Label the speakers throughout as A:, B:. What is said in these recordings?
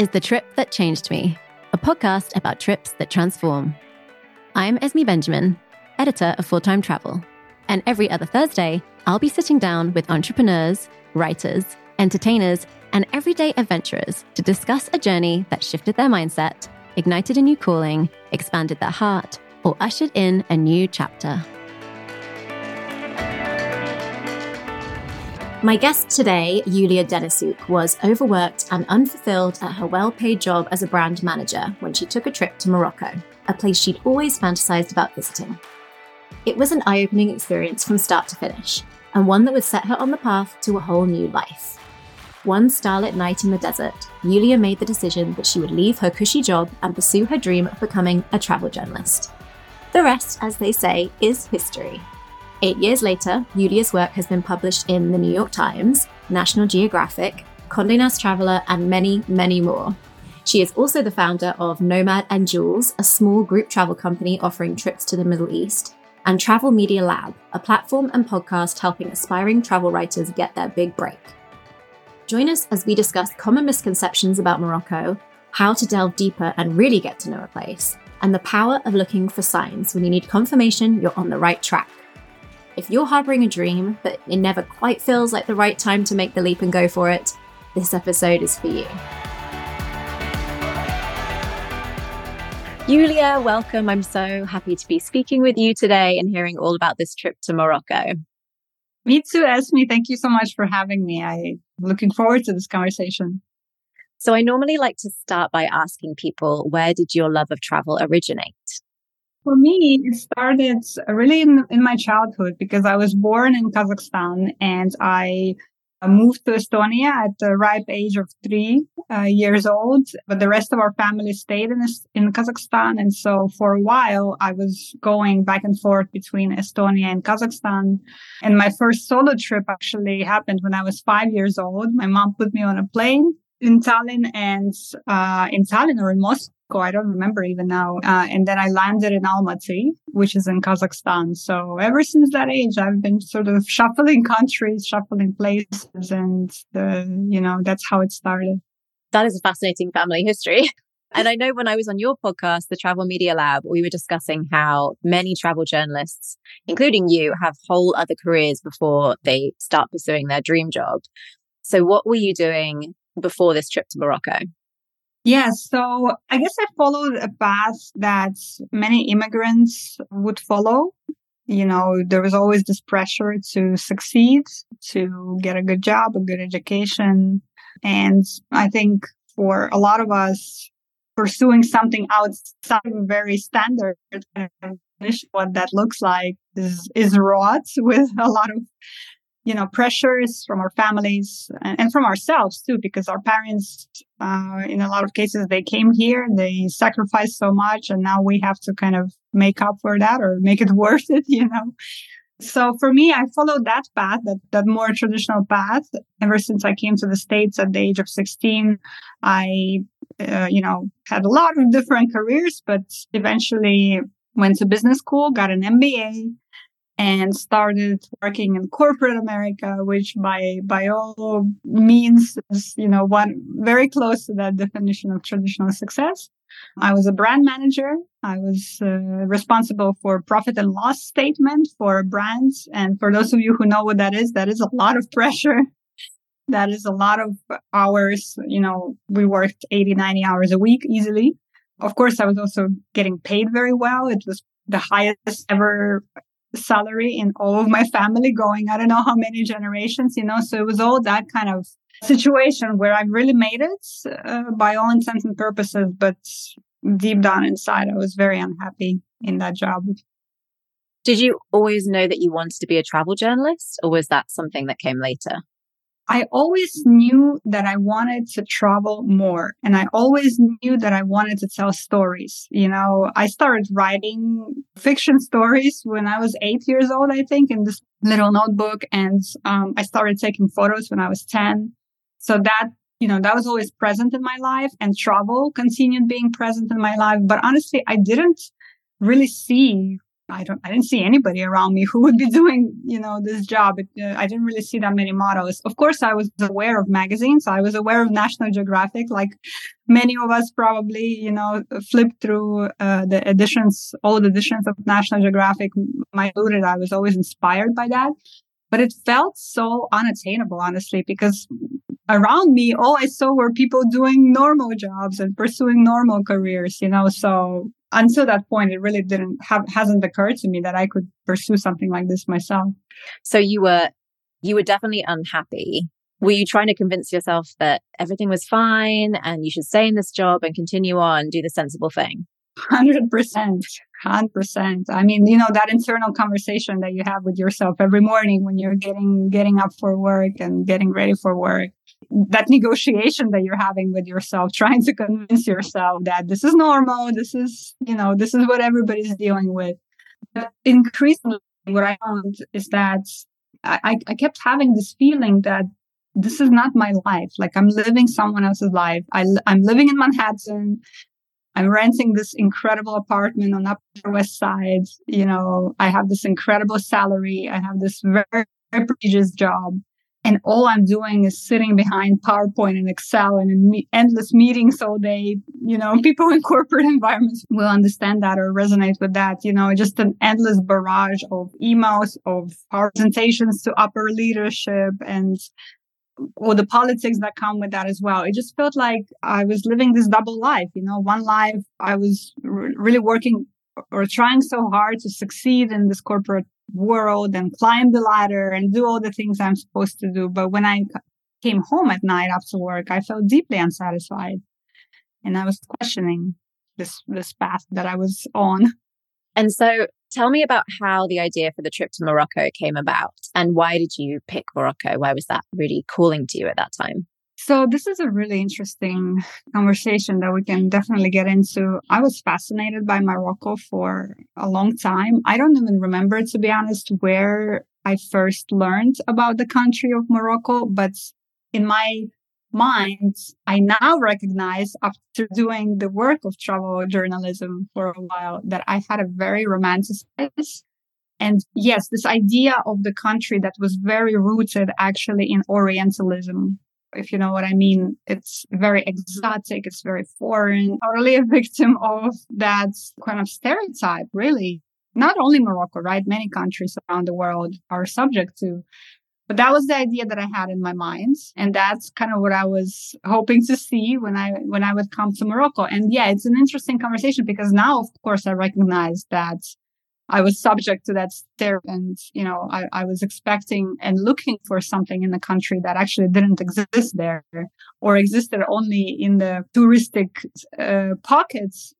A: is The Trip That Changed Me, a podcast about trips that transform. I'm Esme Benjamin, editor of Full Time Travel, and every other Thursday, I'll be sitting down with entrepreneurs, writers, entertainers, and everyday adventurers to discuss a journey that shifted their mindset, ignited a new calling, expanded their heart, or ushered in a new chapter. My guest today, Yulia Denisyuk, was overworked and unfulfilled at her well paid job as a brand manager when she took a trip to Morocco, a place she'd always fantasized about visiting. It was an eye opening experience from start to finish, and one that would set her on the path to a whole new life. One starlit night in the desert, Yulia made the decision that she would leave her cushy job and pursue her dream of becoming a travel journalist. The rest, as they say, is history. Eight years later, Yulia's work has been published in the New York Times, National Geographic, Condé Nast Traveler, and many, many more. She is also the founder of Nomad and Jules, a small group travel company offering trips to the Middle East, and Travel Media Lab, a platform and podcast helping aspiring travel writers get their big break. Join us as we discuss common misconceptions about Morocco, how to delve deeper and really get to know a place, and the power of looking for signs when you need confirmation you're on the right track. If you're harboring a dream, but it never quite feels like the right time to make the leap and go for it, this episode is for you. Julia, welcome. I'm so happy to be speaking with you today and hearing all about this trip to Morocco.
B: Me too, Esme. Thank you so much for having me. I'm looking forward to this conversation.
A: So I normally like to start by asking people, where did your love of travel originate?
B: For me, it started really in, in my childhood because I was born in Kazakhstan and I moved to Estonia at the ripe age of three uh, years old, but the rest of our family stayed in, in Kazakhstan. And so for a while, I was going back and forth between Estonia and Kazakhstan. And my first solo trip actually happened when I was five years old. My mom put me on a plane in Tallinn and uh, in Tallinn or in Moscow I don't remember even now. Uh, and then I landed in Almaty, which is in Kazakhstan. So ever since that age, I've been sort of shuffling countries, shuffling places, and the, you know, that's how it started.
A: That is a fascinating family history. And I know when I was on your podcast, the Travel Media Lab, we were discussing how many travel journalists, including you, have whole other careers before they start pursuing their dream job. So, what were you doing before this trip to Morocco?
B: Yeah, so I guess I followed a path that many immigrants would follow. You know, there was always this pressure to succeed, to get a good job, a good education. And I think for a lot of us, pursuing something outside of very standard what that looks like is, is wrought with a lot of you know pressures from our families and, and from ourselves too because our parents uh, in a lot of cases they came here they sacrificed so much and now we have to kind of make up for that or make it worth it you know? So for me i followed that path that, that more traditional path ever since i came to the states at the age of 16 i uh, you know had a lot of different careers but eventually went to business school got an mba and started working in corporate America, which by by all means is you know one very close to that definition of traditional success. I was a brand manager. I was uh, responsible for profit and loss statement for brands. And for those of you who know what that is, that is a lot of pressure. That is a lot of hours. You know, we worked 80, 90 hours a week easily. Of course, I was also getting paid very well. It was the highest ever salary in all of my family going I don't know how many generations, you know. So it was all that kind of situation where I really made it uh, by all intents and purposes, but deep down inside, I was very unhappy in that job.
A: Did you always know that you wanted to be a travel journalist, or was that something that came later?
B: I always knew that I wanted to travel more and I always knew that I wanted to tell stories. You know, I started writing fiction stories when I was eight years old, I think, in this little notebook. And um, I started taking photos when I was 10. So that, you know, that was always present in my life and travel continued being present in my life. But honestly, I didn't really see I don't, I didn't see anybody around me who would be doing, you know, this job. It, uh, I didn't really see that many models. Of course, I was aware of magazines. I was aware of National Geographic, like many of us probably, you know, flipped through uh, the editions, old editions of National Geographic. My I was always inspired by that but it felt so unattainable, honestly, because around me, all I saw were people doing normal jobs and pursuing normal careers, you know. So until that point, it really didn't have, hasn't occurred to me that I could pursue something like this myself.
A: So you were, you were definitely unhappy. Were you trying to convince yourself that everything was fine and you should stay in this job and continue on, do the sensible thing?
B: 100%. 100%. I mean, you know, that internal conversation that you have with yourself every morning when you're getting, getting up for work and getting ready for work. That negotiation that you're having with yourself, trying to convince yourself that this is normal. This is, you know, this is what everybody's dealing with. But increasingly, what I found is that I, I kept having this feeling that this is not my life. Like I'm living someone else's life. I, I'm living in Manhattan. I'm renting this incredible apartment on Upper West Side. You know, I have this incredible salary. I have this very, very prestigious job. And all I'm doing is sitting behind PowerPoint and Excel and me- endless meetings all day. You know, people in corporate environments will understand that or resonate with that. You know, just an endless barrage of emails, of presentations to upper leadership and or the politics that come with that as well. It just felt like I was living this double life. You know, one life I was r- really working or trying so hard to succeed in this corporate world and climb the ladder and do all the things I'm supposed to do. But when I came home at night after work, I felt deeply unsatisfied. And I was questioning this, this path that I was on.
A: And so tell me about how the idea for the trip to Morocco came about and why did you pick Morocco? Why was that really calling to you at that time?
B: So this is a really interesting conversation that we can definitely get into. I was fascinated by Morocco for a long time. I don't even remember, to be honest, where I first learned about the country of Morocco, but in my mind, I now recognize after doing the work of travel journalism for a while that I had a very romanticized and yes, this idea of the country that was very rooted actually in Orientalism. If you know what I mean, it's very exotic. It's very foreign, totally a victim of that kind of stereotype, really. Not only Morocco, right? Many countries around the world are subject to but that was the idea that I had in my mind. And that's kind of what I was hoping to see when I, when I would come to Morocco. And yeah, it's an interesting conversation because now, of course, I recognize that I was subject to that stare and, you know, I, I was expecting and looking for something in the country that actually didn't exist there or existed only in the touristic uh, pockets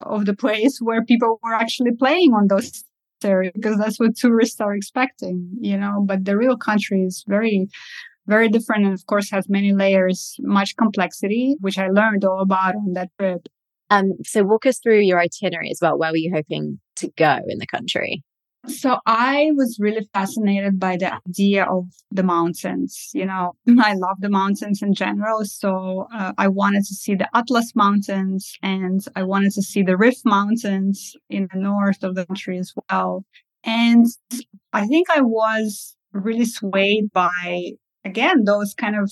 B: of the place where people were actually playing on those because that's what tourists are expecting, you know. But the real country is very, very different, and of course has many layers, much complexity, which I learned all about on that trip.
A: Um, so walk us through your itinerary as well. Where were you hoping to go in the country?
B: So I was really fascinated by the idea of the mountains. You know, I love the mountains in general. So uh, I wanted to see the Atlas Mountains and I wanted to see the Rif Mountains in the north of the country as well. And I think I was really swayed by, again, those kind of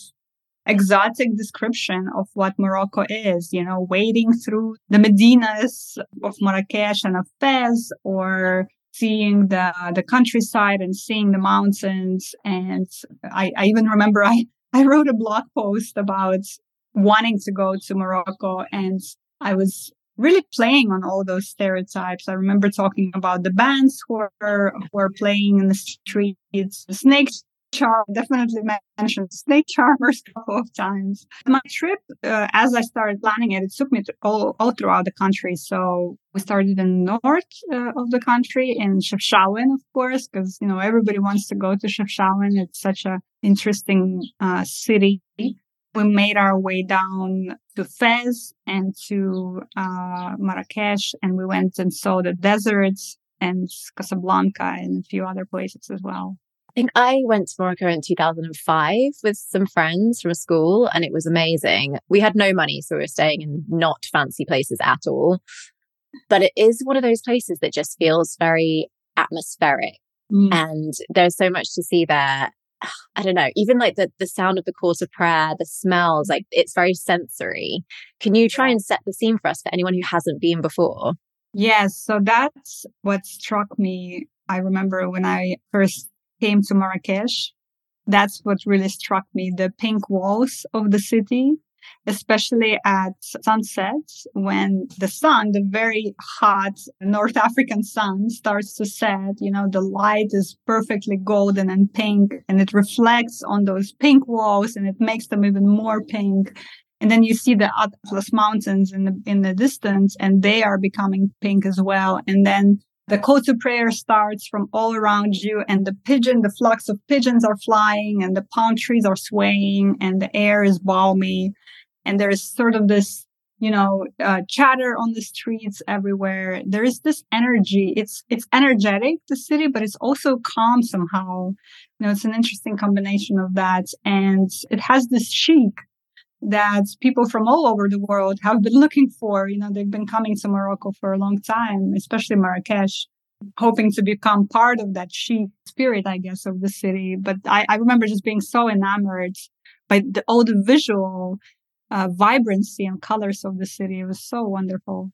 B: exotic description of what Morocco is, you know, wading through the Medinas of Marrakesh and of Fez or seeing the the countryside and seeing the mountains. And I, I even remember I, I wrote a blog post about wanting to go to Morocco and I was really playing on all those stereotypes. I remember talking about the bands who were, who were playing in the streets, the snake charm definitely mentioned snake charmers a couple of times. My trip, uh, as I started planning it, it took me to all, all throughout the country. So we started in the north uh, of the country in Chefchaouen, of course, because you know everybody wants to go to Chefchaouen. It's such a interesting uh, city. We made our way down to Fez and to uh, Marrakesh, and we went and saw the deserts and Casablanca and a few other places as well.
A: I think I went to Morocco in 2005 with some friends from school and it was amazing. We had no money, so we were staying in not fancy places at all. But it is one of those places that just feels very atmospheric. Mm. And there's so much to see there. I don't know, even like the, the sound of the court of prayer, the smells, like it's very sensory. Can you try and set the scene for us for anyone who hasn't been before?
B: Yes. So that's what struck me. I remember when I first came to Marrakesh, that's what really struck me the pink walls of the city especially at sunset when the sun, the very hot North African sun starts to set, you know, the light is perfectly golden and pink and it reflects on those pink walls and it makes them even more pink. And then you see the Atlas Mountains in the, in the distance and they are becoming pink as well. And then the call to prayer starts from all around you and the pigeon, the flocks of pigeons are flying and the palm trees are swaying and the air is balmy. And there's sort of this you know uh, chatter on the streets everywhere. There is this energy. It's it's energetic the city but it's also calm somehow. You know it's an interesting combination of that. And it has this chic that people from all over the world have been looking for you know they've been coming to morocco for a long time especially marrakesh hoping to become part of that chic spirit i guess of the city but i, I remember just being so enamored by the, all the visual uh, vibrancy and colors of the city. It was so wonderful.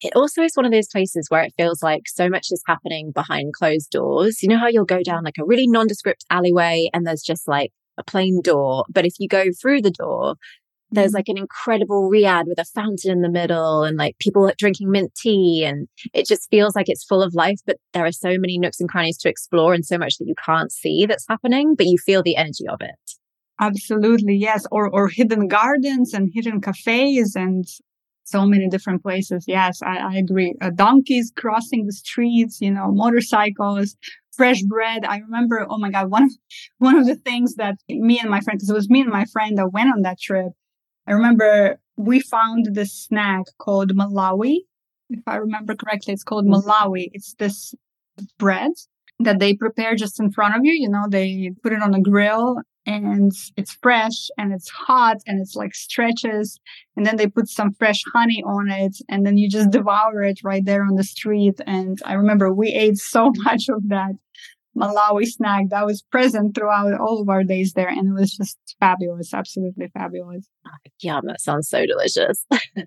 A: It also is one of those places where it feels like so much is happening behind closed doors. You know how you'll go down like a really nondescript alleyway and there's just like a plain door. But if you go through the door, there's mm-hmm. like an incredible riad with a fountain in the middle and like people drinking mint tea and it just feels like it's full of life but there are so many nooks and crannies to explore and so much that you can't see that's happening but you feel the energy of it
B: Absolutely, yes. Or or hidden gardens and hidden cafes and so many different places. Yes, I, I agree. Uh, donkeys crossing the streets, you know, motorcycles, fresh bread. I remember, oh my God, one of, one of the things that me and my friend, because it was me and my friend that went on that trip. I remember we found this snack called Malawi. If I remember correctly, it's called mm-hmm. Malawi. It's this bread that they prepare just in front of you. You know, they put it on a grill and it's fresh and it's hot and it's like stretches and then they put some fresh honey on it and then you just devour it right there on the street and i remember we ate so much of that malawi snack that was present throughout all of our days there and it was just fabulous absolutely fabulous
A: yum that sounds so delicious mm.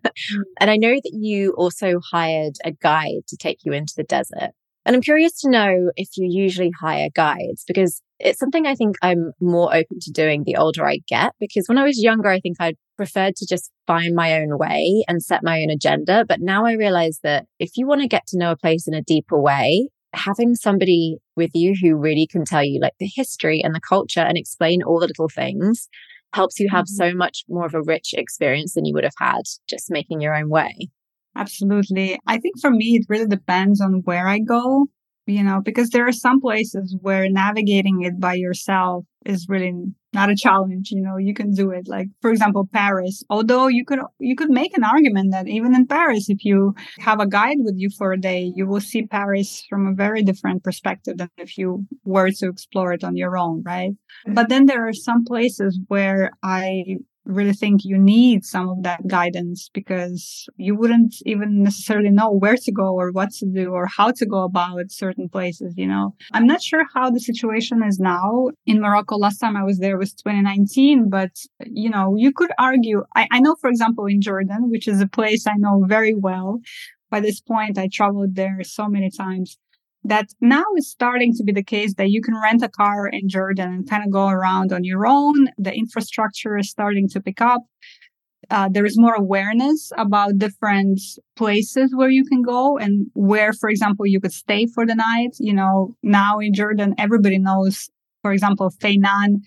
A: and i know that you also hired a guide to take you into the desert and I'm curious to know if you usually hire guides because it's something I think I'm more open to doing the older I get. Because when I was younger, I think I preferred to just find my own way and set my own agenda. But now I realize that if you want to get to know a place in a deeper way, having somebody with you who really can tell you like the history and the culture and explain all the little things helps you have mm-hmm. so much more of a rich experience than you would have had just making your own way.
B: Absolutely. I think for me, it really depends on where I go, you know, because there are some places where navigating it by yourself is really not a challenge. You know, you can do it. Like, for example, Paris, although you could, you could make an argument that even in Paris, if you have a guide with you for a day, you will see Paris from a very different perspective than if you were to explore it on your own. Right. Mm-hmm. But then there are some places where I really think you need some of that guidance because you wouldn't even necessarily know where to go or what to do or how to go about certain places, you know. I'm not sure how the situation is now in Morocco. Last time I was there was 2019, but you know, you could argue. I, I know, for example, in Jordan, which is a place I know very well. By this point, I traveled there so many times that now is starting to be the case that you can rent a car in Jordan and kind of go around on your own. The infrastructure is starting to pick up. Uh, there is more awareness about different places where you can go and where, for example, you could stay for the night. You know, now in Jordan, everybody knows, for example, Feynan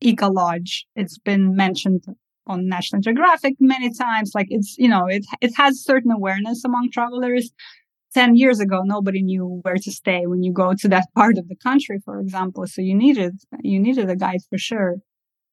B: Eco Lodge. It's been mentioned on National Geographic many times. Like it's, you know, it, it has certain awareness among travelers. 10 years ago, nobody knew where to stay when you go to that part of the country, for example. So you needed, you needed a guide for sure.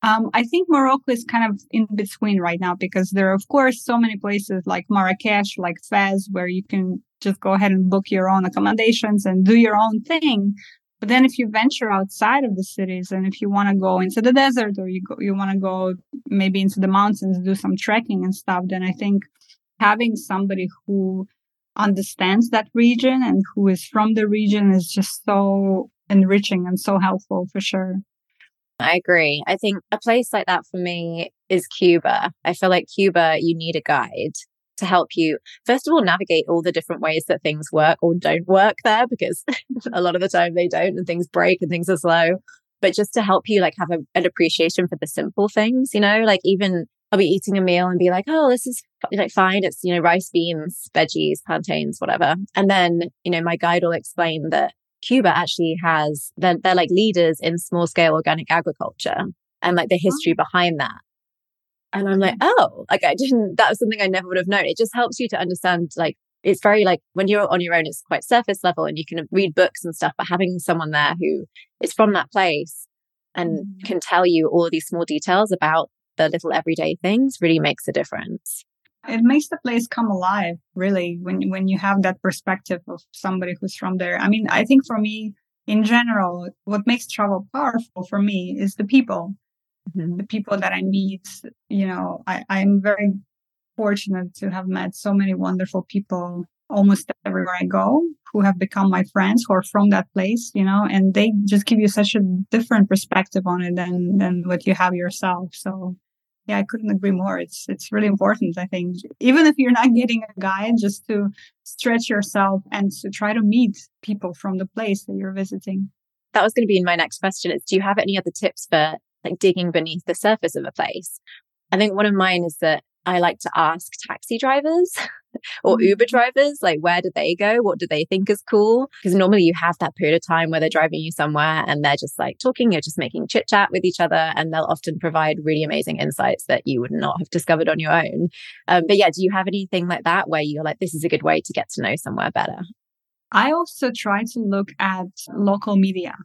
B: Um, I think Morocco is kind of in between right now because there are, of course, so many places like Marrakesh, like Fez, where you can just go ahead and book your own accommodations and do your own thing. But then if you venture outside of the cities and if you want to go into the desert or you go, you want to go maybe into the mountains, do some trekking and stuff, then I think having somebody who understands that region and who is from the region is just so enriching and so helpful for sure.
A: I agree. I think a place like that for me is Cuba. I feel like Cuba, you need a guide to help you, first of all, navigate all the different ways that things work or don't work there because a lot of the time they don't and things break and things are slow. But just to help you like have a, an appreciation for the simple things, you know, like even I'll be eating a meal and be like, oh, this is like fine. It's, you know, rice, beans, veggies, plantains, whatever. And then, you know, my guide will explain that Cuba actually has, they're, they're like leaders in small scale organic agriculture and like the history oh. behind that. And I'm like, oh, like I didn't, that was something I never would have known. It just helps you to understand, like, it's very like when you're on your own, it's quite surface level and you can read books and stuff, but having someone there who is from that place and mm. can tell you all these small details about the little everyday things really makes a difference.
B: It makes the place come alive, really, when when you have that perspective of somebody who's from there. I mean, I think for me, in general, what makes travel powerful for me is the people mm-hmm. the people that I meet. You know, I, I'm very fortunate to have met so many wonderful people almost everywhere I go who have become my friends who are from that place, you know, and they just give you such a different perspective on it than than what you have yourself. So yeah, I couldn't agree more. It's it's really important, I think. Even if you're not getting a guide, just to stretch yourself and to try to meet people from the place that you're visiting.
A: That was going to be in my next question is do you have any other tips for like digging beneath the surface of a place. I think one of mine is that I like to ask taxi drivers or Uber mm. drivers, like, where do they go? What do they think is cool? Because normally you have that period of time where they're driving you somewhere and they're just like talking, you're just making chit chat with each other, and they'll often provide really amazing insights that you would not have discovered on your own. Um, but yeah, do you have anything like that where you're like, this is a good way to get to know somewhere better?
B: I also try to look at local media.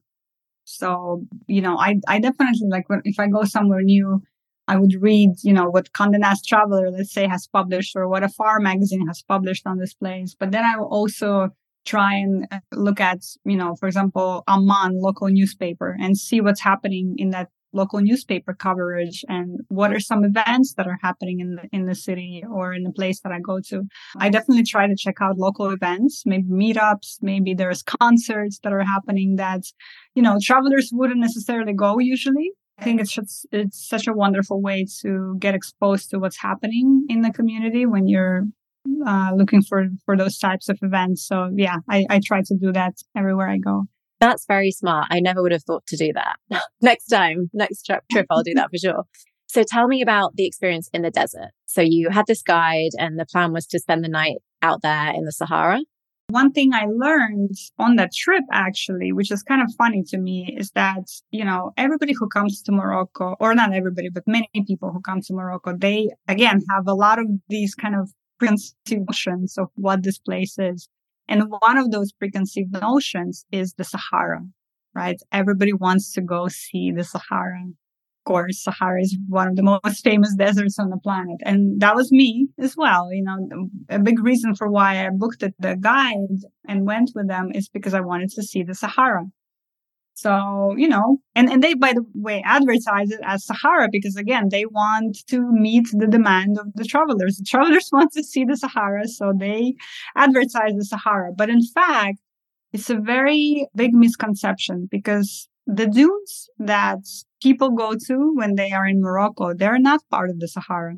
B: So, you know, I, I definitely like when, if I go somewhere new, I would read, you know, what Condé Nast Traveler, let's say, has published or what AFAR magazine has published on this place. But then I will also try and uh, look at, you know, for example, Amman local newspaper and see what's happening in that local newspaper coverage and what are some events that are happening in the, in the city or in the place that I go to. I definitely try to check out local events, maybe meetups, maybe there's concerts that are happening that, you know, travelers wouldn't necessarily go usually. I think it's just, it's such a wonderful way to get exposed to what's happening in the community when you're uh, looking for for those types of events. So yeah, I, I try to do that everywhere I go.
A: That's very smart. I never would have thought to do that. next time, next trip, trip, I'll do that for sure. So tell me about the experience in the desert. So you had this guide and the plan was to spend the night out there in the Sahara.
B: One thing I learned on that trip, actually, which is kind of funny to me, is that, you know, everybody who comes to Morocco, or not everybody, but many people who come to Morocco, they, again, have a lot of these kind of preconceived notions of what this place is. And one of those preconceived notions is the Sahara, right? Everybody wants to go see the Sahara. Course, Sahara is one of the most famous deserts on the planet. And that was me as well. You know, a big reason for why I booked the guide and went with them is because I wanted to see the Sahara. So, you know, and, and they, by the way, advertise it as Sahara because again, they want to meet the demand of the travelers. The travelers want to see the Sahara. So they advertise the Sahara. But in fact, it's a very big misconception because the dunes that people go to when they are in Morocco, they're not part of the Sahara.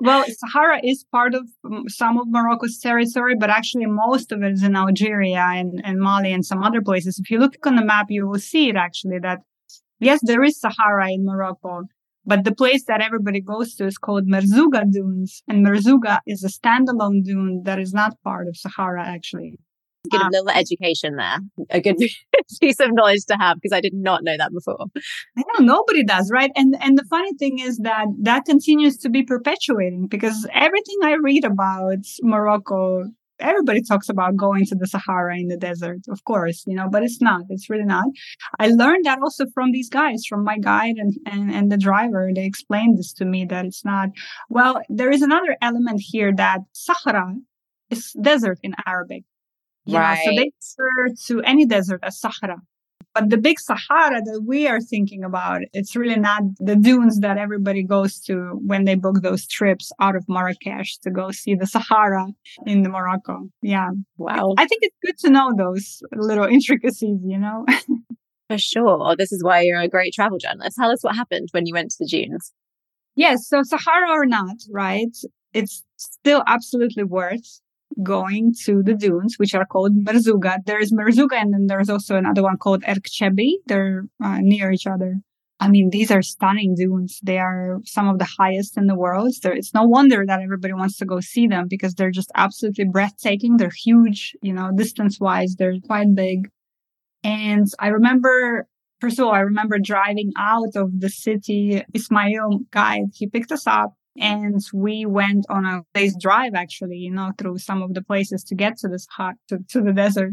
B: Well, Sahara is part of mm, some of Morocco's territory, but actually most of it is in Algeria and, and Mali and some other places. If you look on the map, you will see it actually that yes, there is Sahara in Morocco, but the place that everybody goes to is called Merzouga Dunes. And Merzouga is a standalone dune that is not part of Sahara actually
A: get a um, little education there, a good piece of knowledge to have because I did not know that before.
B: I know nobody does, right? And and the funny thing is that that continues to be perpetuating because everything I read about Morocco, everybody talks about going to the Sahara in the desert, of course, you know, but it's not. It's really not. I learned that also from these guys, from my guide and, and, and the driver. They explained this to me that it's not. Well, there is another element here that Sahara is desert in Arabic. You right. know, so they refer to any desert as Sahara. But the big Sahara that we are thinking about, it's really not the dunes that everybody goes to when they book those trips out of Marrakesh to go see the Sahara in the Morocco. Yeah.
A: Wow.
B: I think it's good to know those little intricacies, you know?
A: For sure. Oh, this is why you're a great travel journalist. Tell us what happened when you went to the dunes.
B: Yes. So Sahara or not, right? It's still absolutely worth going to the dunes, which are called Merzouga. There's Merzouga, and then there's also another one called Erg Chebbi. They're uh, near each other. I mean, these are stunning dunes. They are some of the highest in the world. So it's no wonder that everybody wants to go see them because they're just absolutely breathtaking. They're huge, you know, distance wise, they're quite big. And I remember, first of all, I remember driving out of the city. Ismail guide, he picked us up and we went on a day's drive actually you know through some of the places to get to this hot to, to the desert.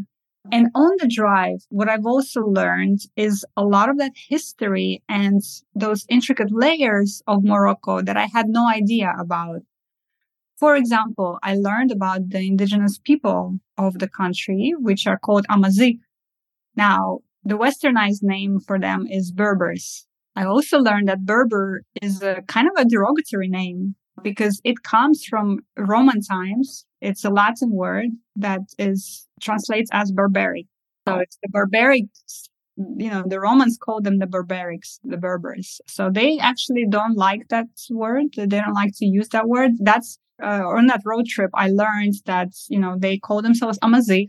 B: And on the drive what i've also learned is a lot of that history and those intricate layers of morocco that i had no idea about. For example i learned about the indigenous people of the country which are called amazigh. Now the westernized name for them is berbers I also learned that Berber is a kind of a derogatory name because it comes from Roman times. It's a Latin word that is translates as barbaric. So it's the barbarics. You know, the Romans called them the barbarics, the Berbers. So they actually don't like that word. They don't like to use that word. That's uh, on that road trip. I learned that you know they call themselves Amazigh.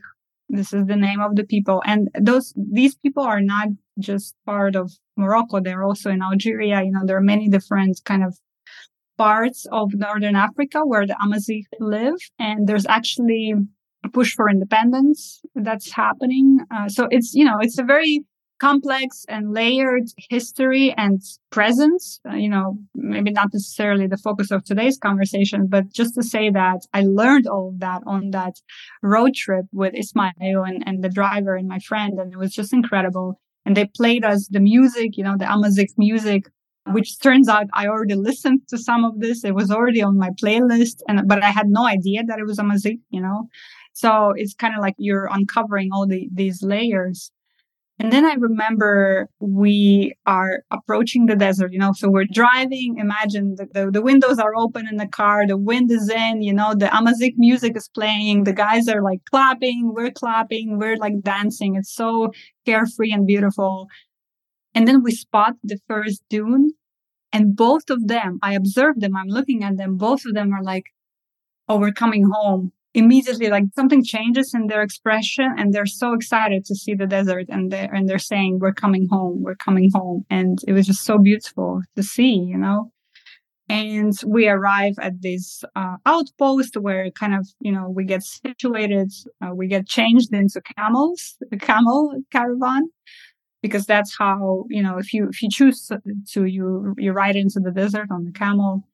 B: This is the name of the people, and those these people are not just part of Morocco. They're also in Algeria. You know, there are many different kind of parts of Northern Africa where the Amazigh live. And there's actually a push for independence that's happening. Uh, so it's, you know, it's a very complex and layered history and presence. Uh, you know, maybe not necessarily the focus of today's conversation, but just to say that I learned all of that on that road trip with Ismail and, and the driver and my friend. And it was just incredible and they played us the music, you know, the Amazigh music, which turns out I already listened to some of this. It was already on my playlist and, but I had no idea that it was Amazigh, you know? So it's kind of like you're uncovering all the, these layers. And then I remember we are approaching the desert, you know, so we're driving. Imagine the, the, the, windows are open in the car. The wind is in, you know, the Amazigh music is playing. The guys are like clapping. We're clapping. We're like dancing. It's so carefree and beautiful. And then we spot the first dune and both of them, I observe them. I'm looking at them. Both of them are like, Oh, we're coming home immediately like something changes in their expression and they're so excited to see the desert and they're and they're saying we're coming home we're coming home. And it was just so beautiful to see you know? And we arrive at this uh, outpost where kind of you know we get situated uh, we get changed into camels a camel caravan because that's how you know if you if you choose to you you ride into the desert on the camel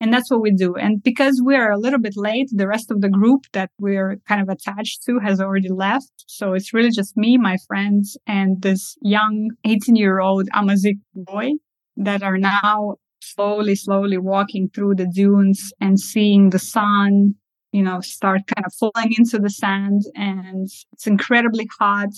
B: and that's what we do. And because we're a little bit late, the rest of the group that we're kind of attached to has already left. So it's really just me, my friends, and this young 18 year old Amazigh boy that are now slowly, slowly walking through the dunes and seeing the sun, you know, start kind of falling into the sand. And it's incredibly hot.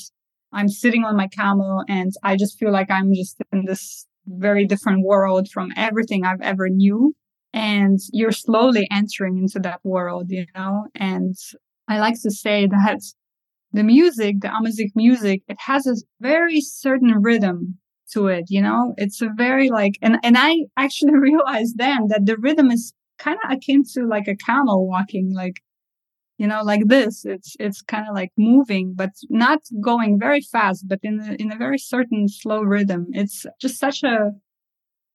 B: I'm sitting on my camel and I just feel like I'm just in this very different world from everything I've ever knew and you're slowly entering into that world, you know? And I like to say that the music, the Amazigh music, it has a very certain rhythm to it, you know? It's a very like, and, and I actually realized then that the rhythm is kind of akin to like a camel walking, like, you know, like this. It's, it's kind of like moving, but not going very fast, but in in a very certain slow rhythm. It's just such a,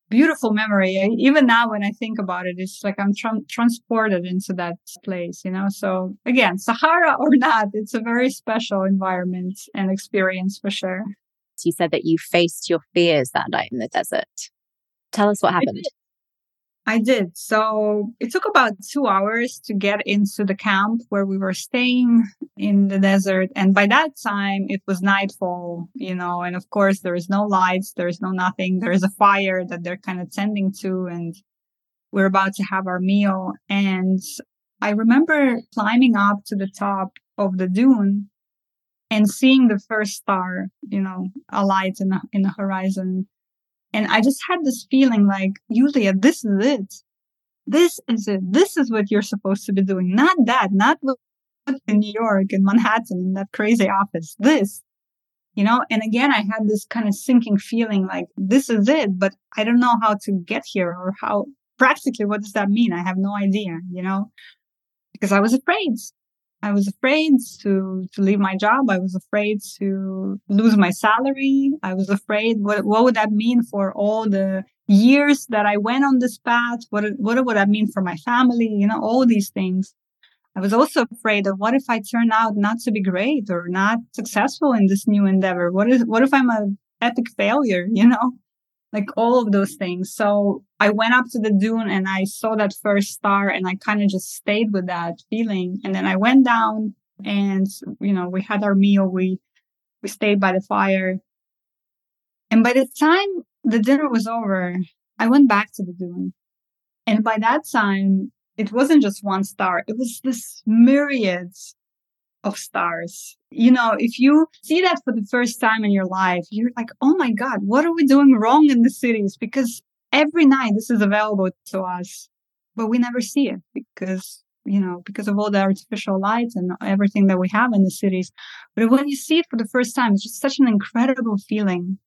B: beautiful memory. Even now, when I think about it, it's like I'm tra- transported into that place, you know? So again, Sahara or not, it's a very special environment and experience for sure.
A: You said that you faced your fears that night in the desert. Tell us what happened.
B: I did. So it took about two hours to get into the camp where we were staying in the desert. And by that time, it was nightfall, you know, and of course, there is no lights. There is no nothing. There is a fire that they're kind of tending to. And we're about to have our meal. And I remember climbing up to the top of the dune and seeing the first star, you know, alight in the, in the horizon. And I just had this feeling like, Yulia, this is it. This is it. This is what you're supposed to be doing. Not that, not in New York in Manhattan in that crazy office. This, you know, and again, I had this kind of sinking feeling like this is it, but I don't know how to get here or how practically what does that mean? I have no idea, you know, because I was afraid. I was afraid to, to leave my job. I was afraid to lose my salary. I was afraid what, what would that mean for all the years that I went on this path? What, what would that mean for my family? You know, all these things. I was also afraid of what if I turn out not to be great or not successful in this new endeavor? What is, what if I'm a epic failure? You know, like all of those things. So I went up to the dune and I saw that first star and I kind of just stayed with that feeling. And then I went down and, you know, we had our meal. We, we stayed by the fire. And by the time the dinner was over, I went back to the dune. And by that time, it wasn't just one star. It was this myriads of stars. You know, if you see that for the first time in your life, you're like, oh my God, what are we doing wrong in the cities? Because every night this is available to us, but we never see it because, you know, because of all the artificial lights and everything that we have in the cities. But when you see it for the first time, it's just such an incredible feeling.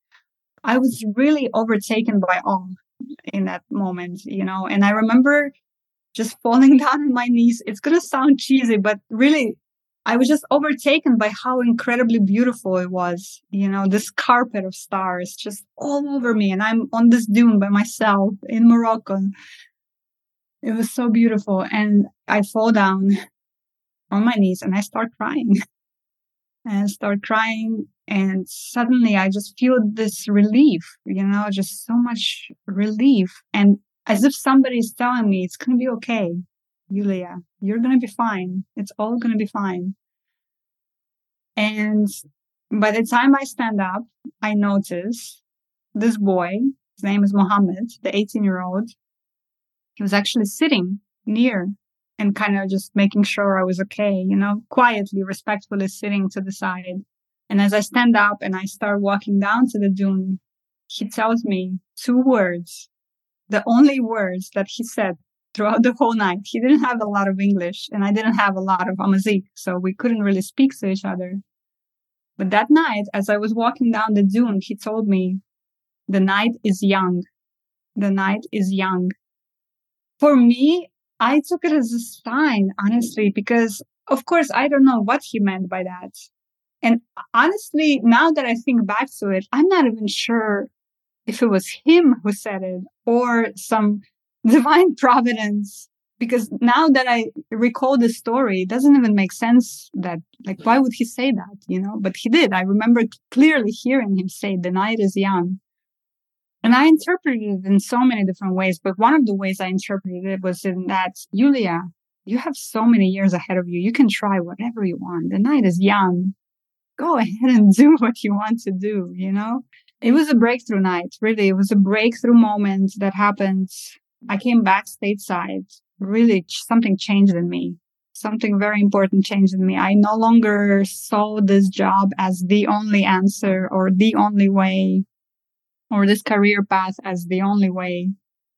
B: I was really overtaken by awe in that moment, you know, and I remember just falling down on my knees. It's going to sound cheesy, but really I was just overtaken by how incredibly beautiful it was. You know, this carpet of stars just all over me. And I'm on this dune by myself in Morocco. It was so beautiful. And I fall down on my knees and I start crying and start crying. And suddenly I just feel this relief, you know, just so much relief. And as if somebody is telling me it's going to be okay. Yulia, you're going to be fine. It's all going to be fine. And by the time I stand up, I notice this boy, his name is Mohammed, the 18 year old. He was actually sitting near and kind of just making sure I was okay, you know, quietly, respectfully sitting to the side. And as I stand up and I start walking down to the dune, he tells me two words, the only words that he said throughout the whole night. He didn't have a lot of English and I didn't have a lot of Amazigh, so we couldn't really speak to each other. But that night, as I was walking down the dune, he told me, the night is young. The night is young. For me, I took it as a sign, honestly, because of course, I don't know what he meant by that. And honestly, now that I think back to it, I'm not even sure if it was him who said it or some divine providence because now that I recall the story, it doesn't even make sense that, like, why would he say that, you know? But he did. I remember clearly hearing him say, the night is young. And I interpreted it in so many different ways. But one of the ways I interpreted it was in that, Yulia, you have so many years ahead of you. You can try whatever you want. The night is young. Go ahead and do what you want to do, you know? It was a breakthrough night, really. It was a breakthrough moment that happened I came back stateside. Really, something changed in me. Something very important changed in me. I no longer saw this job as the only answer or the only way or this career path as the only way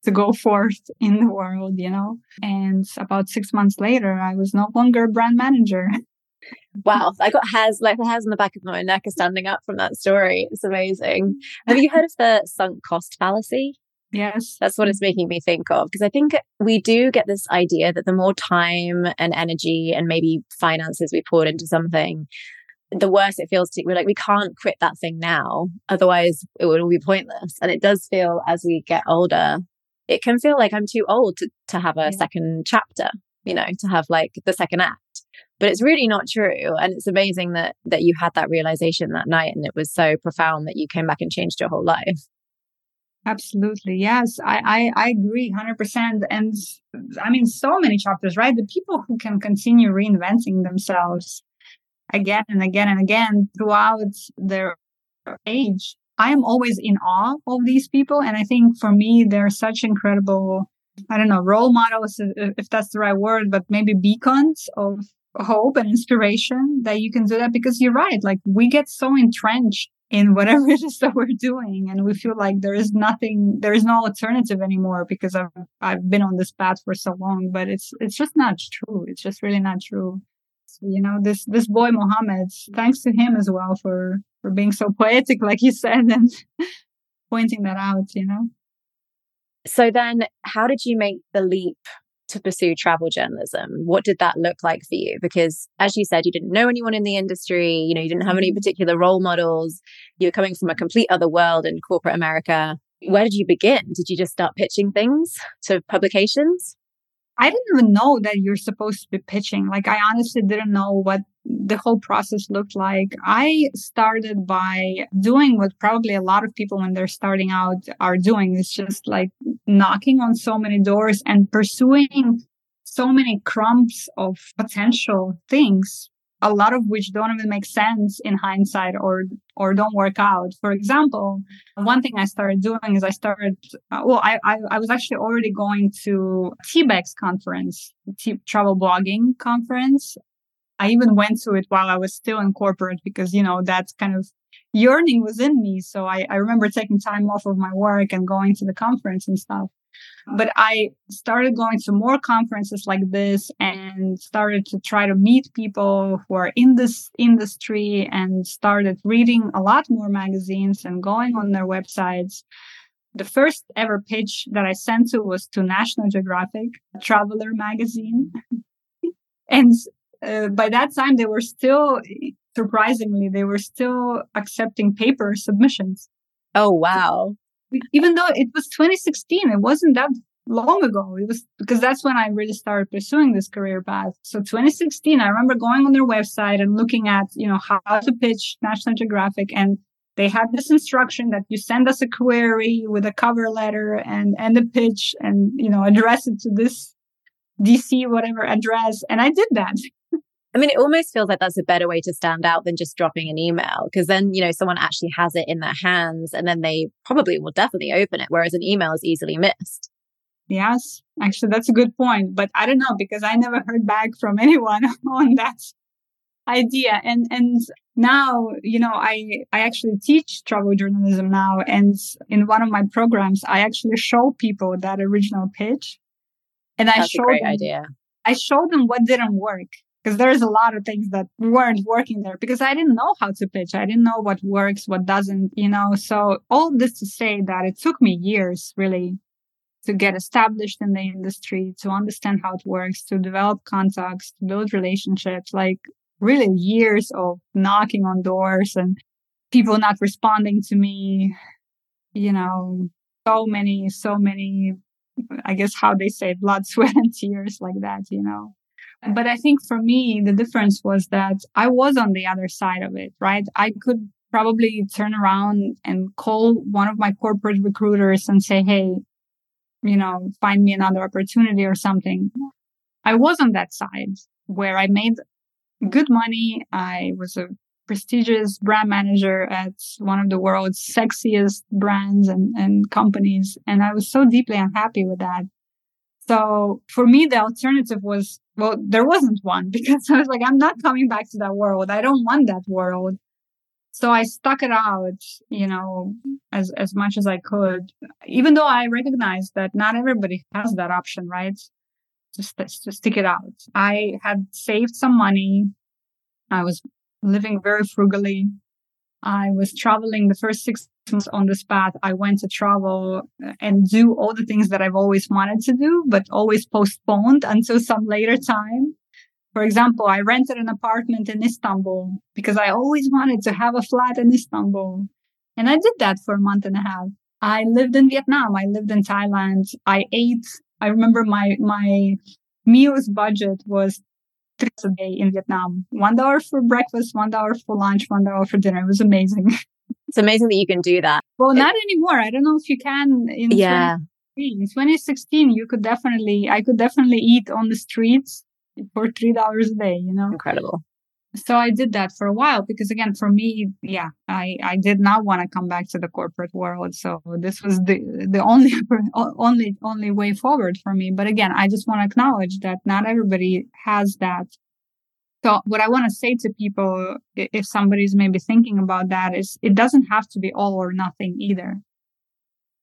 B: to go forth in the world, you know? And about six months later, I was no longer a brand manager.
A: Wow, I got hairs like the hairs on the back of my neck are standing up from that story. It's amazing. Have you heard of the sunk cost fallacy?
B: Yes.
A: That's what it's making me think of. Because I think we do get this idea that the more time and energy and maybe finances we poured into something, the worse it feels to we're like we can't quit that thing now otherwise it would all be pointless and it does feel as we get older it can feel like i'm too old to, to have a yeah. second chapter you know to have like the second act but it's really not true and it's amazing that that you had that realization that night and it was so profound that you came back and changed your whole life
B: Absolutely. Yes. I, I, I agree 100%. And I mean, so many chapters, right? The people who can continue reinventing themselves again and again and again throughout their age. I am always in awe of these people. And I think for me, they're such incredible, I don't know, role models, if that's the right word, but maybe beacons of hope and inspiration that you can do that because you're right. Like we get so entrenched in whatever it is that we're doing and we feel like there is nothing there is no alternative anymore because I've I've been on this path for so long but it's it's just not true. It's just really not true. So, you know this this boy Mohammed thanks to him as well for for being so poetic like you said and pointing that out you know?
A: So then how did you make the leap to pursue travel journalism? What did that look like for you? Because as you said, you didn't know anyone in the industry, you know, you didn't have any mm-hmm. particular role models. You're coming from a complete other world in corporate America. Where did you begin? Did you just start pitching things to publications?
B: I didn't even know that you're supposed to be pitching. Like, I honestly didn't know what the whole process looked like. I started by doing what probably a lot of people when they're starting out are doing. It's just like knocking on so many doors and pursuing so many crumbs of potential things a lot of which don't even make sense in hindsight or or don't work out. For example, one thing I started doing is I started uh, well I, I, I was actually already going to TBEX conference, T- travel blogging conference. I even went to it while I was still in corporate because you know that kind of yearning was in me. So I, I remember taking time off of my work and going to the conference and stuff. But I started going to more conferences like this and started to try to meet people who are in this industry and started reading a lot more magazines and going on their websites. The first ever pitch that I sent to was to National Geographic, Traveler magazine. and uh, by that time, they were still, surprisingly, they were still accepting paper submissions.
A: Oh, wow
B: even though it was 2016, it wasn't that long ago. It was because that's when I really started pursuing this career path. So 2016, I remember going on their website and looking at, you know, how to pitch National Geographic and they had this instruction that you send us a query with a cover letter and, and a pitch and, you know, address it to this DC, whatever address. And I did that.
A: I mean, it almost feels like that's a better way to stand out than just dropping an email because then, you know, someone actually has it in their hands and then they probably will definitely open it, whereas an email is easily missed.
B: Yes, actually, that's a good point. But I don't know because I never heard back from anyone on that idea. And, and now, you know, I, I actually teach travel journalism now. And in one of my programs, I actually show people that original pitch.
A: And I show them, idea.
B: I show them what didn't work because there's a lot of things that weren't working there because I didn't know how to pitch. I didn't know what works, what doesn't, you know. So all this to say that it took me years really to get established in the industry, to understand how it works, to develop contacts, to build relationships, like really years of knocking on doors and people not responding to me, you know, so many, so many, I guess how they say blood, sweat and tears like that, you know. But I think for me, the difference was that I was on the other side of it, right? I could probably turn around and call one of my corporate recruiters and say, Hey, you know, find me another opportunity or something. I was on that side where I made good money. I was a prestigious brand manager at one of the world's sexiest brands and, and companies. And I was so deeply unhappy with that. So for me, the alternative was, well, there wasn't one because I was like, I'm not coming back to that world. I don't want that world. So I stuck it out, you know, as, as much as I could, even though I recognize that not everybody has that option, right? Just, just stick it out. I had saved some money. I was living very frugally. I was traveling the first six months on this path. I went to travel uh, and do all the things that I've always wanted to do, but always postponed until some later time. For example, I rented an apartment in Istanbul because I always wanted to have a flat in Istanbul. And I did that for a month and a half. I lived in Vietnam. I lived in Thailand. I ate. I remember my, my meals budget was trips a day in Vietnam. One hour dollar for breakfast, one hour dollar for lunch, one hour dollar for dinner. It was amazing.
A: It's amazing that you can do that.
B: Well, it, not anymore. I don't know if you can in
A: yeah.
B: In 2016, you could definitely, I could definitely eat on the streets for three dollars a day. You know,
A: incredible.
B: So I did that for a while because again, for me, yeah, I, I did not want to come back to the corporate world. So this was the, the only, only, only way forward for me. But again, I just want to acknowledge that not everybody has that So what I want to say to people, if somebody's maybe thinking about that is it doesn't have to be all or nothing either.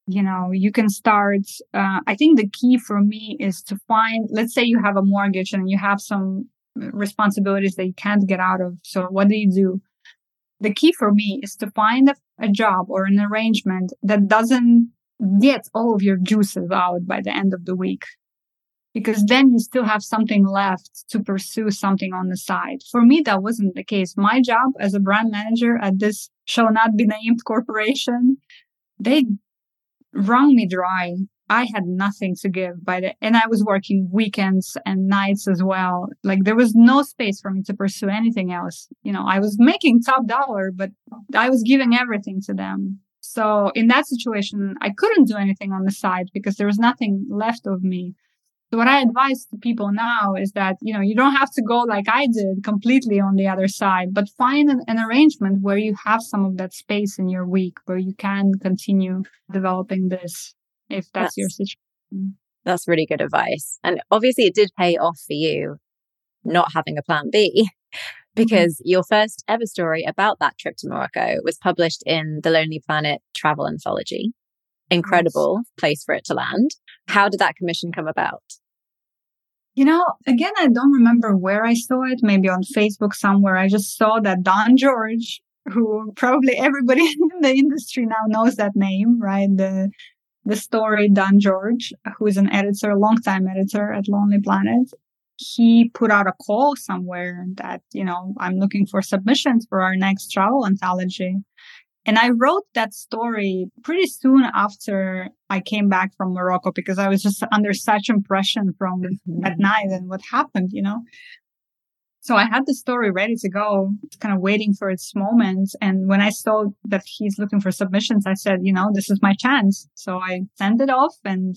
B: You know, you can start, uh, I think the key for me is to find, let's say you have a mortgage and you have some responsibilities that you can't get out of. So what do you do? The key for me is to find a, a job or an arrangement that doesn't get all of your juices out by the end of the week because then you still have something left to pursue something on the side. For me, that wasn't the case. My job as a brand manager at this shall not be named corporation, they wrung me dry. I had nothing to give by the, and I was working weekends and nights as well. Like there was no space for me to pursue anything else. You know, I was making top dollar, but I was giving everything to them. So in that situation, I couldn't do anything on the side because there was nothing left of me. So what I advise to people now is that, you know, you don't have to go like I did completely on the other side, but find an, an, arrangement where you have some of that space in your week where you can continue developing this if that's, that's your situation.
A: That's really good advice. And obviously it did pay off for you not having a plan B because mm-hmm. your first ever story about that trip to Morocco was published in the Lonely Planet travel anthology. Incredible yes. place for it to land. How did that commission come about?
B: You know, again, I don't remember where I saw it, maybe on Facebook somewhere. I just saw that Don George, who probably everybody in the industry now knows that name, right? The the story Don George, who is an editor, a longtime editor at Lonely Planet. He put out a call somewhere that, you know, I'm looking for submissions for our next travel anthology. And I wrote that story pretty soon after I came back from Morocco because I was just under such impression from mm-hmm. that night and what happened, you know. So I had the story ready to go, kind of waiting for its moment. And when I saw that he's looking for submissions, I said, you know, this is my chance. So I sent it off and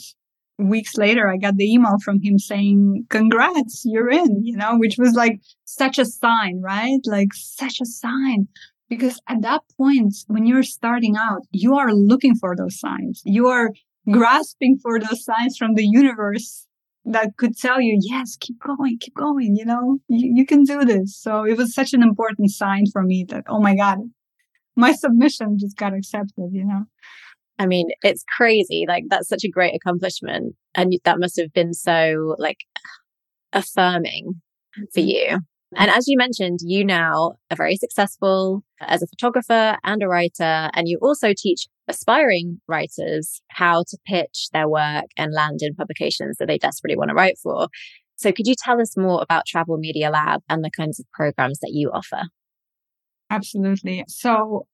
B: weeks later, I got the email from him saying, congrats, you're in, you know, which was like such a sign, right? Like such a sign because at that point, when you're starting out, you are looking for those signs. You are grasping for those signs from the universe that could tell you, yes, keep going, keep going, you know, you, you can do this. So it was such an important sign for me that, oh my God, my submission just got accepted, you know.
A: I mean, it's crazy. Like that's such a great accomplishment. And that must have been so like affirming for mm-hmm. you. And as you mentioned, you now are very successful as a photographer and a writer, and you also teach aspiring writers how to pitch their work and land in publications that they desperately want to write for. So, could you tell us more about Travel Media Lab and the kinds of programs that you offer?
B: Absolutely. So,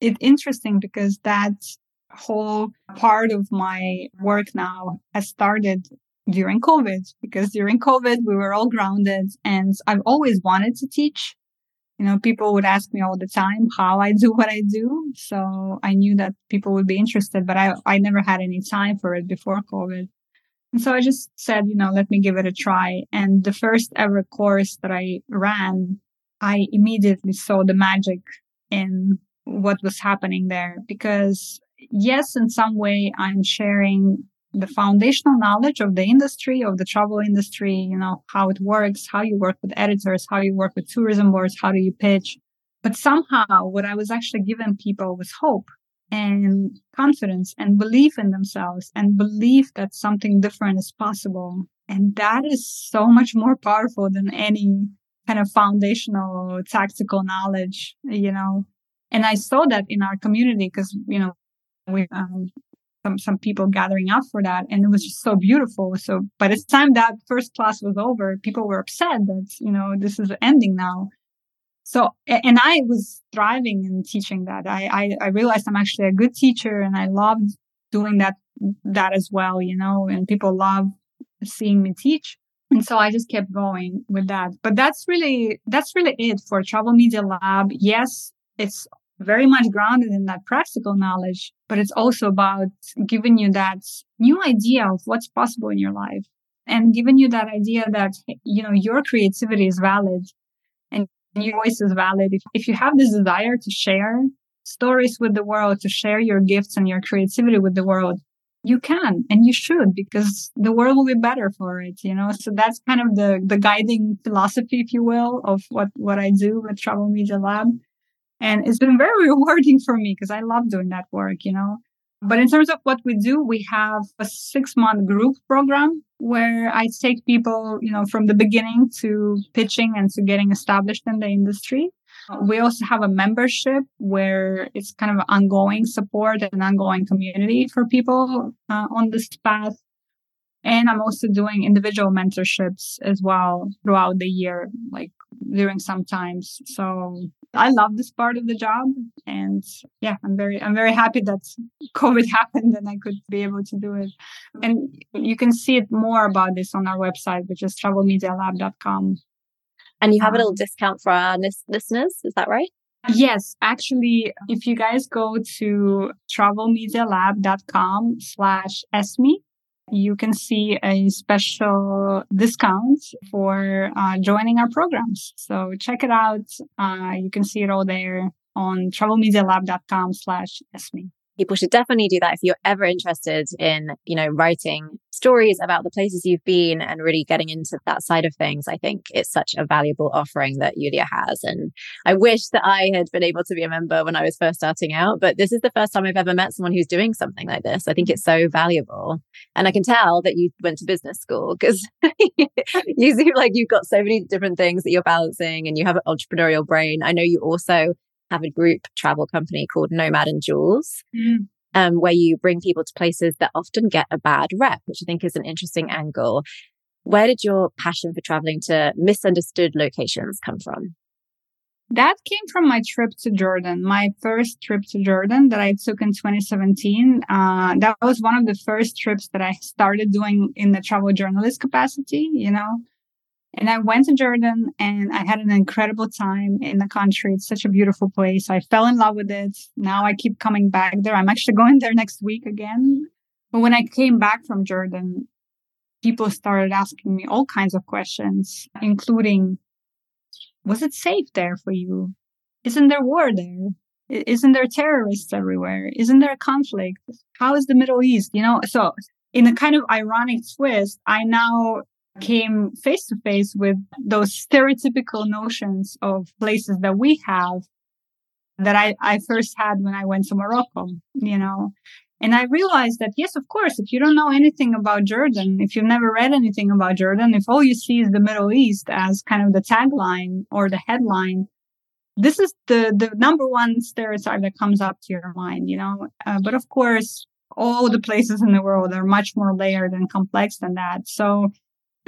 B: it's interesting because that whole part of my work now has started during COVID because during COVID we were all grounded and I've always wanted to teach. You know, people would ask me all the time how I do what I do. So I knew that people would be interested, but I, I never had any time for it before COVID. And so I just said, you know, let me give it a try. And the first ever course that I ran, I immediately saw the magic in what was happening there because yes, in some way I'm sharing the foundational knowledge of the industry, of the travel industry, you know, how it works, how you work with editors, how you work with tourism boards, how do you pitch. But somehow what I was actually giving people was hope and confidence and belief in themselves and belief that something different is possible. And that is so much more powerful than any kind of foundational tactical knowledge, you know. And I saw that in our community because, you know, we um, some some people gathering up for that. And it was just so beautiful. So by the time that first class was over people were upset that you know this is ending now. So and i was thriving in teaching that. I, I i realized i'm actually a good teacher and i loved doing that that as well you know and people love seeing me teach. And so i just kept going with that. But that's really that's really it for travel media lab. Yes it's very much grounded in that practical knowledge, but it's also about giving you that new idea of what's possible in your life and giving you that idea that, you know, your creativity is valid and your voice is valid. If, if you have this desire to share stories with the world, to share your gifts and your creativity with the world, you can and you should because the world will be better for it you know so that's kind of the the guiding philosophy if you will of what what i do with travel media lab and it's been very rewarding for me because i love doing that work you know? But in terms of what we do we have a six month group program where i take people you know from the beginning to pitching and to getting established in the industry. We also have a membership where it's kind of ongoing support and ongoing community for people uh, on this path. And I'm also doing individual mentorships as well throughout the year, like during some times. So I love this part of the job. And yeah, I'm very, I'm very happy that COVID happened and I could be able to do it. And you can see it more about this on our website, which is travelmedialab.com.
A: And you have a little um, discount for our listeners. Is that right?
B: Yes, actually, if you guys go to travelmedialab.com slash esme, you can see a special discount for uh, joining our programs. So check it out. Uh, you can see it all there on travelmedialab.com slash esme
A: people should definitely do that if you're ever interested in, you know, writing stories about the places you've been and really getting into that side of things. I think it's such a valuable offering that Yulia has. And I wish that I had been able to be a member when I was first starting out, but this is the first time I've ever met someone who's doing something like this. I think it's so valuable. And I can tell that you went to business school because you seem like you've got so many different things that you're balancing and you have an entrepreneurial brain. I know you also have a group travel company called Nomad and Jules, mm. um, where you bring people to places that often get a bad rep, which I think is an interesting angle. Where did your passion for traveling to misunderstood locations come from?
B: That came from my trip to Jordan, my first trip to Jordan that I took in 2017. Uh, that was one of the first trips that I started doing in the travel journalist capacity, you know. And I went to Jordan and I had an incredible time in the country. It's such a beautiful place. I fell in love with it. Now I keep coming back there. I'm actually going there next week again. But when I came back from Jordan, people started asking me all kinds of questions, including, was it safe there for you? Isn't there war there? Isn't there terrorists everywhere? Isn't there a conflict? How is the Middle East? You know, so in a kind of ironic twist, I now came face to face with those stereotypical notions of places that we have that I, I first had when I went to Morocco, you know. And I realized that, yes, of course, if you don't know anything about Jordan, if you've never read anything about Jordan, if all you see is the Middle East as kind of the tagline or the headline, this is the, the number one stereotype that comes up to your mind, you know. Uh, but of course, all the places in the world are much more layered and complex than that. So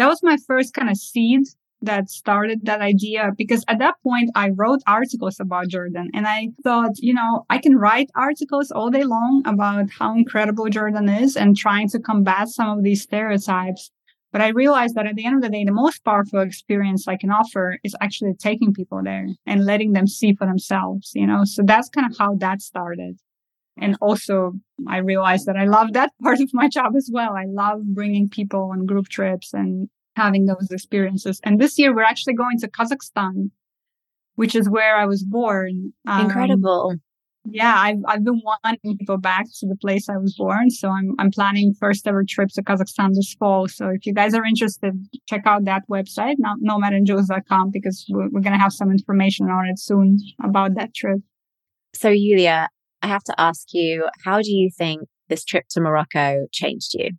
B: that was my first kind of seed that started that idea because at that point I wrote articles about Jordan and I thought, you know, I can write articles all day long about how incredible Jordan is and trying to combat some of these stereotypes. But I realized that at the end of the day, the most powerful experience I can offer is actually taking people there and letting them see for themselves, you know? So that's kind of how that started. And also I realized that I love that part of my job as well. I love bringing people on group trips and having those experiences. And this year we're actually going to Kazakhstan, which is where I was born.
A: Um, Incredible.
B: Yeah, I've I've been wanting to go back to the place I was born, so I'm I'm planning first ever trip to Kazakhstan this fall. So if you guys are interested, check out that website, nomadandjules.com, because we're, we're gonna have some information on it soon about that trip.
A: So Yulia, I have to ask you, how do you think this trip to Morocco changed you?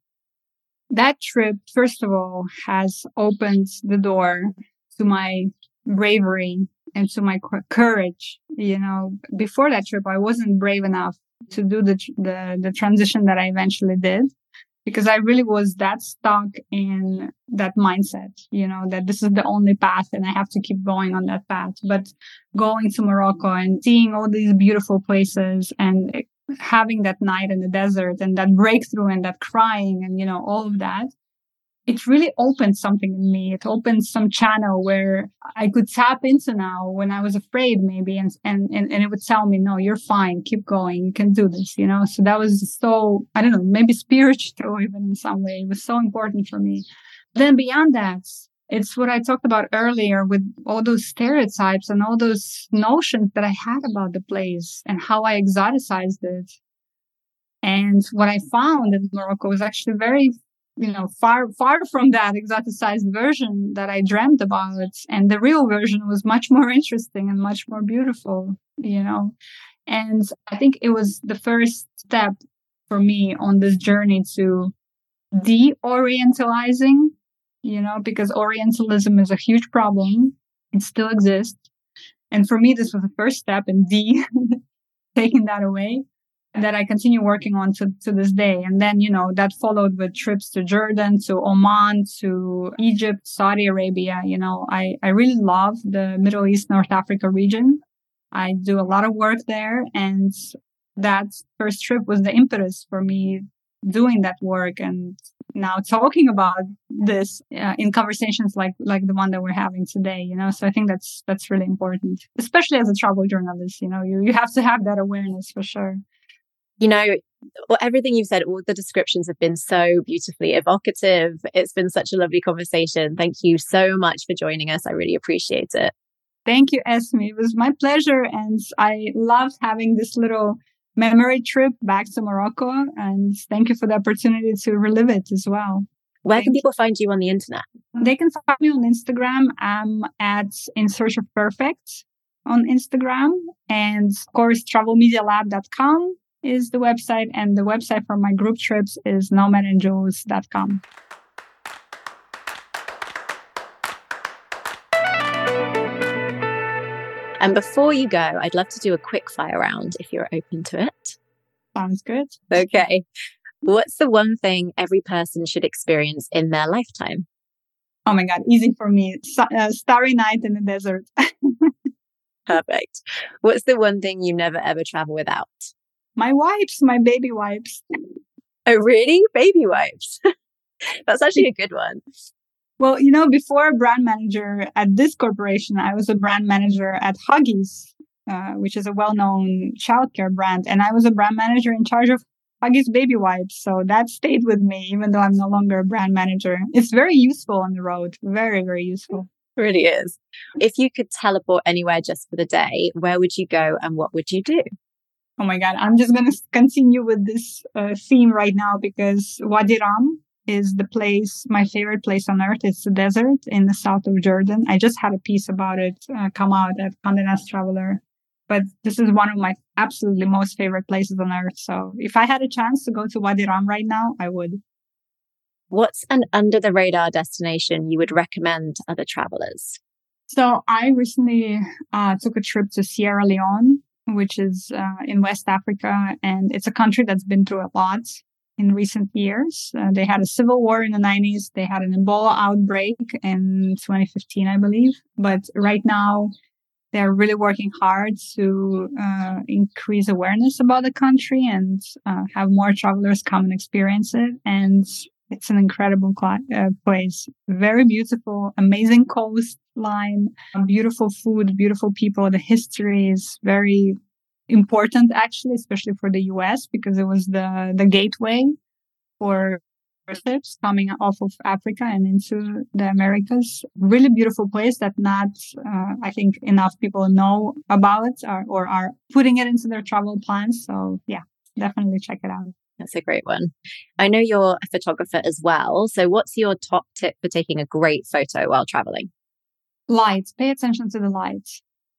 B: That trip, first of all, has opened the door to my bravery and to my courage. You know, before that trip, I wasn't brave enough to do the, the, the transition that I eventually did because I really was that stuck in that mindset, you know, that this is the only path and I have to keep going on that path. But going to Morocco and seeing all these beautiful places and having that night in the desert and that breakthrough and that crying and, you know, all of that, it really opened something in me. It opened some channel where I could tap into now when I was afraid maybe and, and, and, and it would tell me, no, you're fine. Keep going. You can do this, you know? So that was so, I don't know, maybe spiritual even in some way. It was so important for me. Then beyond that, it's what I talked about earlier with all those stereotypes and all those notions that I had about the place and how I exoticized it And what I found in Morocco was actually very, you know, far, far from that exoticized version that I dreamt about. And the real version was much more interesting and much more beautiful, you know. And I think it was the first step for me on this journey to de-orientalizing, you know, because Orientalism is a huge problem. It still exists. And for me, this was the first step in de taking that away that I continue working on to, to this day. And then, you know, that followed with trips to Jordan, to Oman, to Egypt, Saudi Arabia. You know, I, I really love the Middle East, North Africa region. I do a lot of work there and that first trip was the impetus for me doing that work and now talking about this uh, in conversations like like the one that we're having today you know so i think that's that's really important especially as a travel journalist you know you, you have to have that awareness for sure
A: you know well, everything you've said all the descriptions have been so beautifully evocative it's been such a lovely conversation thank you so much for joining us i really appreciate it
B: thank you esme it was my pleasure and i loved having this little memory trip back to Morocco. And thank you for the opportunity to relive it as well.
A: Where thank can people find you on the internet?
B: They can find me on Instagram. I'm at In Search of Perfect on Instagram. And of course, travelmedialab.com is the website. And the website for my group trips is nomadandjules.com.
A: And before you go, I'd love to do a quick fire round if you're open to it.
B: Sounds good.
A: Okay. What's the one thing every person should experience in their lifetime?
B: Oh my God, easy for me. Uh, starry night in the desert.
A: Perfect. What's the one thing you never ever travel without?
B: My wipes, my baby wipes.
A: Oh, really? Baby wipes. That's actually a good one.
B: Well, you know, before brand manager at this corporation, I was a brand manager at Huggies, uh, which is a well-known childcare brand, and I was a brand manager in charge of Huggies baby wipes. So that stayed with me, even though I'm no longer a brand manager. It's very useful on the road. Very, very useful.
A: It really is. If you could teleport anywhere just for the day, where would you go and what would you do?
B: Oh my God. I'm just going to continue with this uh, theme right now because Wadi Rum is the place, my favorite place on earth. It's the desert in the south of Jordan. I just had a piece about it uh, come out at Condé Nast Traveler. But this is one of my absolutely most favorite places on earth. So if I had a chance to go to Wadi Rum right now, I would.
A: What's an under the radar destination you would recommend to other travelers?
B: So I recently uh, took a trip to Sierra Leone, which is uh, in West Africa, and it's a country that's been through a lot in recent years. Uh, they had a civil war in the 90s. They had an Ebola outbreak in 2015, I believe. But right now, they're really working hard to uh, increase awareness about the country and uh, have more travelers come and experience it. And it's an incredible uh, place. Very beautiful, amazing coastline, beautiful food, beautiful people. The history is very important actually, especially for the US because it was the, the gateway for ships coming off of Africa and into the Americas. Really beautiful place that not, uh, I think enough people know about or, or are putting it into their travel plans. So yeah, definitely check it out.
A: That's a great one. I know you're a photographer as well. So what's your top tip for taking a great photo while traveling?
B: Lights. Pay attention to the light.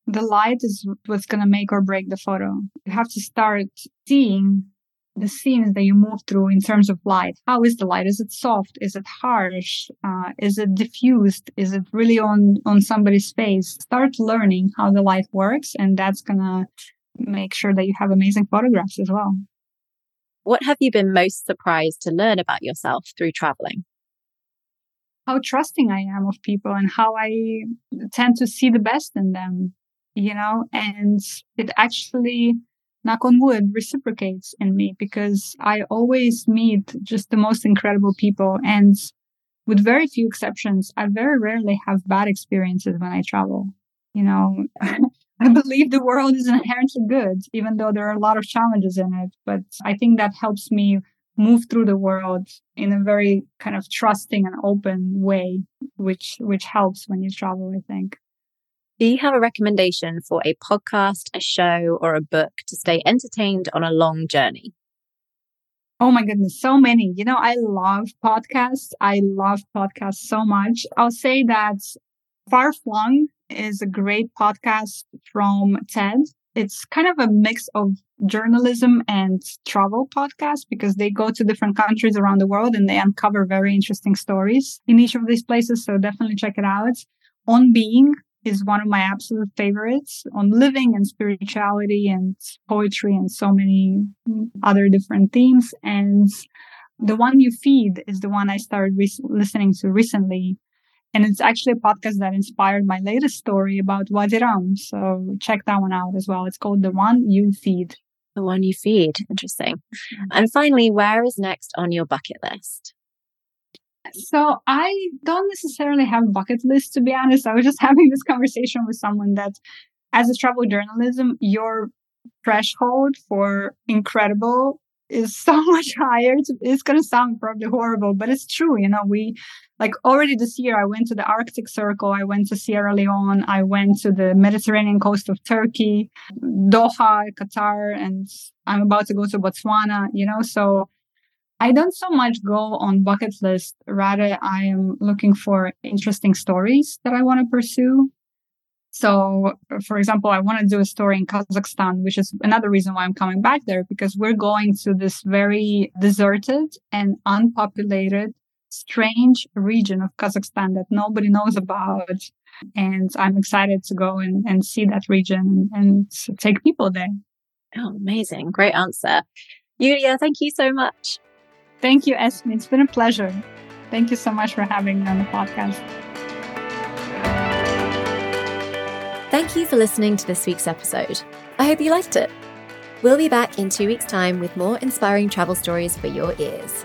B: the light is what's going to make or break the photo. You have to start seeing the scenes that you move through in terms of light. How is the light? Is it soft? Is it harsh? Uh, is it diffused? Is it really on, on somebody's face? Start learning how the light works and that's going to make sure that you have amazing photographs as well.
A: What have you been most surprised to learn about yourself through traveling?
B: How trusting I am of people and how I tend to see the best in them you know, and it actually, knock on wood, reciprocates in me because I always meet just the most incredible people. And with very few exceptions, I very rarely have bad experiences when I travel. You know, I believe the world is inherently good, even though there are a lot of challenges in it. But I think that helps me move through the world in a very kind of trusting and open way, which, which helps when you travel, I think.
A: Do you have a recommendation for a podcast, a show, or a book to stay entertained on a long journey?
B: Oh my goodness, so many. You know, I love podcasts. I love podcasts so much. I'll say that Far Flung is a great podcast from TED. It's kind of a mix of journalism and travel podcast because they go to different countries around the world and they uncover very interesting stories in each of these places. So definitely check it out. On Being is one of my absolute favorites on living and spirituality and poetry and so many other different themes. And the one you feed is the one I started re- listening to recently. And it's actually a podcast that inspired my latest story about Wadi Rum. So check that one out as well. It's called The One You Feed.
A: The One You Feed. Interesting. Mm-hmm. And finally, where is next on your bucket list?
B: So I don't necessarily have a bucket list, to be honest. I was just having this conversation with someone that as a travel journalism, your threshold for incredible is so much higher. It's, it's going to sound probably horrible, but it's true. You know, we like already this year, I went to the Arctic Circle. I went to Sierra Leone. I went to the Mediterranean coast of Turkey, Doha, Qatar, and I'm about to go to Botswana, you know, so I don't so much go on bucket list. Rather, I am looking for interesting stories that I want to pursue. So, for example, I want to do a story in Kazakhstan, which is another reason why I'm coming back there because we're going to this very deserted and unpopulated, strange region of Kazakhstan that nobody knows about. And I'm excited to go and, and see that region and take people there.
A: Oh, amazing. Great answer. Yulia, thank you so much.
B: Thank you, Esme. It's been a pleasure. Thank you so much for having me on the podcast.
A: Thank you for listening to this week's episode. I hope you liked it. We'll be back in two weeks' time with more inspiring travel stories for your ears.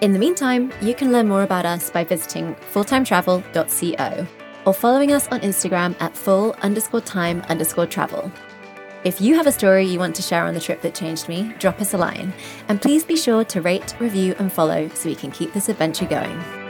A: In the meantime, you can learn more about us by visiting fulltimetravel.co or following us on Instagram at full underscore time underscore travel. If you have a story you want to share on the trip that changed me, drop us a line. And please be sure to rate, review, and follow so we can keep this adventure going.